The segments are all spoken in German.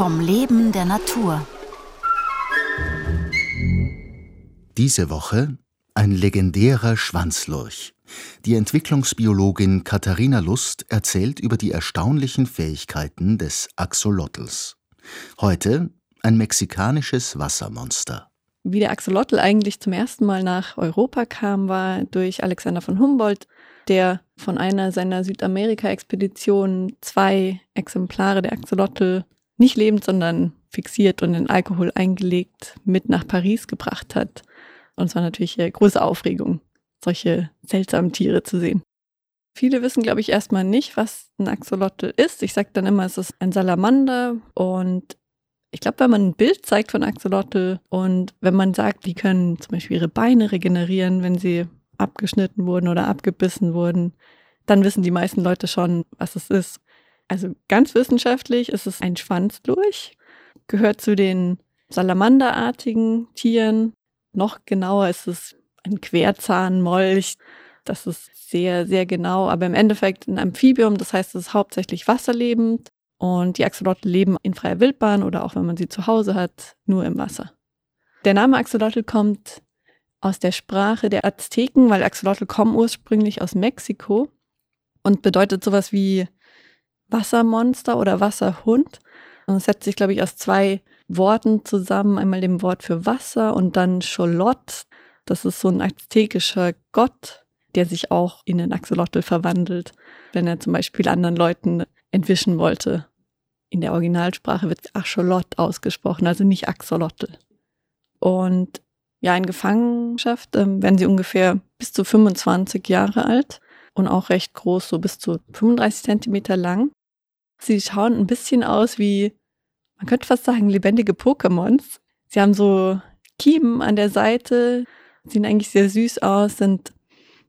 vom Leben der Natur. Diese Woche ein legendärer Schwanzlurch. Die Entwicklungsbiologin Katharina Lust erzählt über die erstaunlichen Fähigkeiten des Axolotls. Heute ein mexikanisches Wassermonster. Wie der Axolotl eigentlich zum ersten Mal nach Europa kam, war durch Alexander von Humboldt, der von einer seiner Südamerika-Expeditionen zwei Exemplare der Axolotl nicht lebend, sondern fixiert und in Alkohol eingelegt mit nach Paris gebracht hat. Und es war natürlich eine große Aufregung, solche seltsamen Tiere zu sehen. Viele wissen, glaube ich, erstmal nicht, was ein Axolotl ist. Ich sage dann immer, es ist ein Salamander und ich glaube, wenn man ein Bild zeigt von Axolotl und wenn man sagt, die können zum Beispiel ihre Beine regenerieren, wenn sie abgeschnitten wurden oder abgebissen wurden, dann wissen die meisten Leute schon, was es ist. Also ganz wissenschaftlich ist es ein Schwanzlurch, gehört zu den salamanderartigen Tieren. Noch genauer ist es ein Querzahnmolch. Das ist sehr, sehr genau, aber im Endeffekt ein Amphibium, das heißt, es ist hauptsächlich wasserlebend und die Axolotl leben in freier Wildbahn oder auch wenn man sie zu Hause hat, nur im Wasser. Der Name Axolotl kommt aus der Sprache der Azteken, weil Axolotl kommen ursprünglich aus Mexiko und bedeutet sowas wie Wassermonster oder Wasserhund. Und es setzt sich, glaube ich, aus zwei Worten zusammen. Einmal dem Wort für Wasser und dann Cholot. Das ist so ein aztekischer Gott, der sich auch in den Axolotl verwandelt, wenn er zum Beispiel anderen Leuten entwischen wollte. In der Originalsprache wird Acholot ausgesprochen, also nicht Axolotl. Und ja, in Gefangenschaft ähm, werden sie ungefähr bis zu 25 Jahre alt und auch recht groß, so bis zu 35 Zentimeter lang. Sie schauen ein bisschen aus wie, man könnte fast sagen, lebendige Pokémons. Sie haben so Kiemen an der Seite, sehen eigentlich sehr süß aus, sind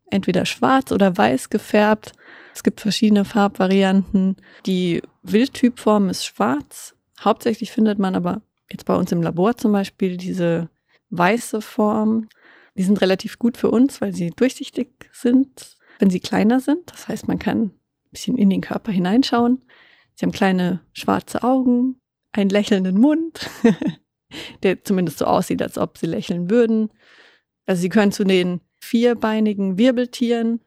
entweder schwarz oder weiß gefärbt es gibt verschiedene Farbvarianten. Die Wildtypform ist schwarz. Hauptsächlich findet man aber jetzt bei uns im Labor zum Beispiel diese weiße Form. Die sind relativ gut für uns, weil sie durchsichtig sind, wenn sie kleiner sind. Das heißt, man kann ein bisschen in den Körper hineinschauen. Sie haben kleine schwarze Augen, einen lächelnden Mund, der zumindest so aussieht, als ob sie lächeln würden. Also sie können zu den vierbeinigen Wirbeltieren.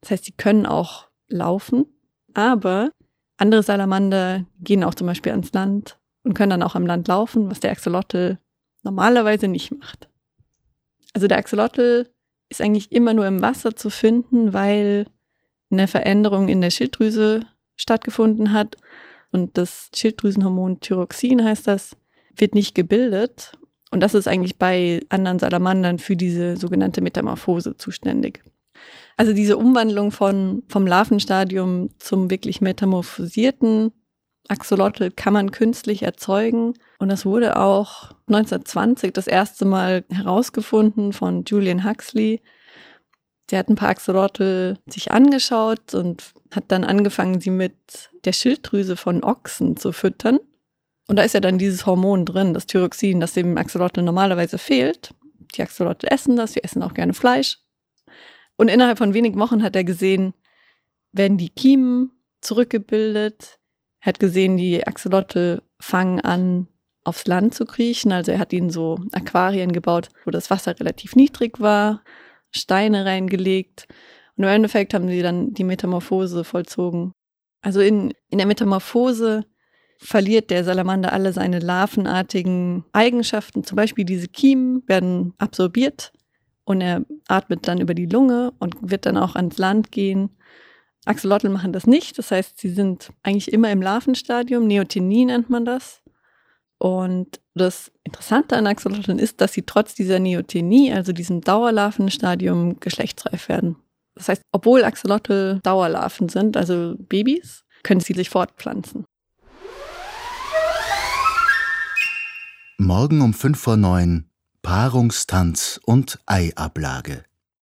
Das heißt, sie können auch laufen, aber andere Salamander gehen auch zum Beispiel ans Land und können dann auch am Land laufen, was der Axolotl normalerweise nicht macht. Also der Axolotl ist eigentlich immer nur im Wasser zu finden, weil eine Veränderung in der Schilddrüse stattgefunden hat und das Schilddrüsenhormon Thyroxin heißt das, wird nicht gebildet. Und das ist eigentlich bei anderen Salamandern für diese sogenannte Metamorphose zuständig. Also diese Umwandlung von, vom Larvenstadium zum wirklich metamorphosierten Axolotl kann man künstlich erzeugen. Und das wurde auch 1920 das erste Mal herausgefunden von Julian Huxley. Der hat ein paar Axolotl sich angeschaut und hat dann angefangen, sie mit der Schilddrüse von Ochsen zu füttern. Und da ist ja dann dieses Hormon drin, das Thyroxin, das dem Axolotl normalerweise fehlt. Die Axolotl essen das, sie essen auch gerne Fleisch. Und innerhalb von wenigen Wochen hat er gesehen, werden die Kiemen zurückgebildet. Er hat gesehen, die Axolotl fangen an, aufs Land zu kriechen. Also er hat ihnen so Aquarien gebaut, wo das Wasser relativ niedrig war, Steine reingelegt. Und im Endeffekt haben sie dann die Metamorphose vollzogen. Also in, in der Metamorphose verliert der Salamander alle seine larvenartigen Eigenschaften. Zum Beispiel diese Kiemen werden absorbiert und er atmet dann über die Lunge und wird dann auch ans Land gehen. Axolotl machen das nicht, das heißt, sie sind eigentlich immer im Larvenstadium, Neotenie nennt man das. Und das Interessante an Axolotln ist, dass sie trotz dieser Neotenie, also diesem Dauerlarvenstadium, geschlechtsreif werden. Das heißt, obwohl Axolotl Dauerlarven sind, also Babys, können sie sich fortpflanzen. Morgen um 5 vor 9 Paarungstanz und Eiablage.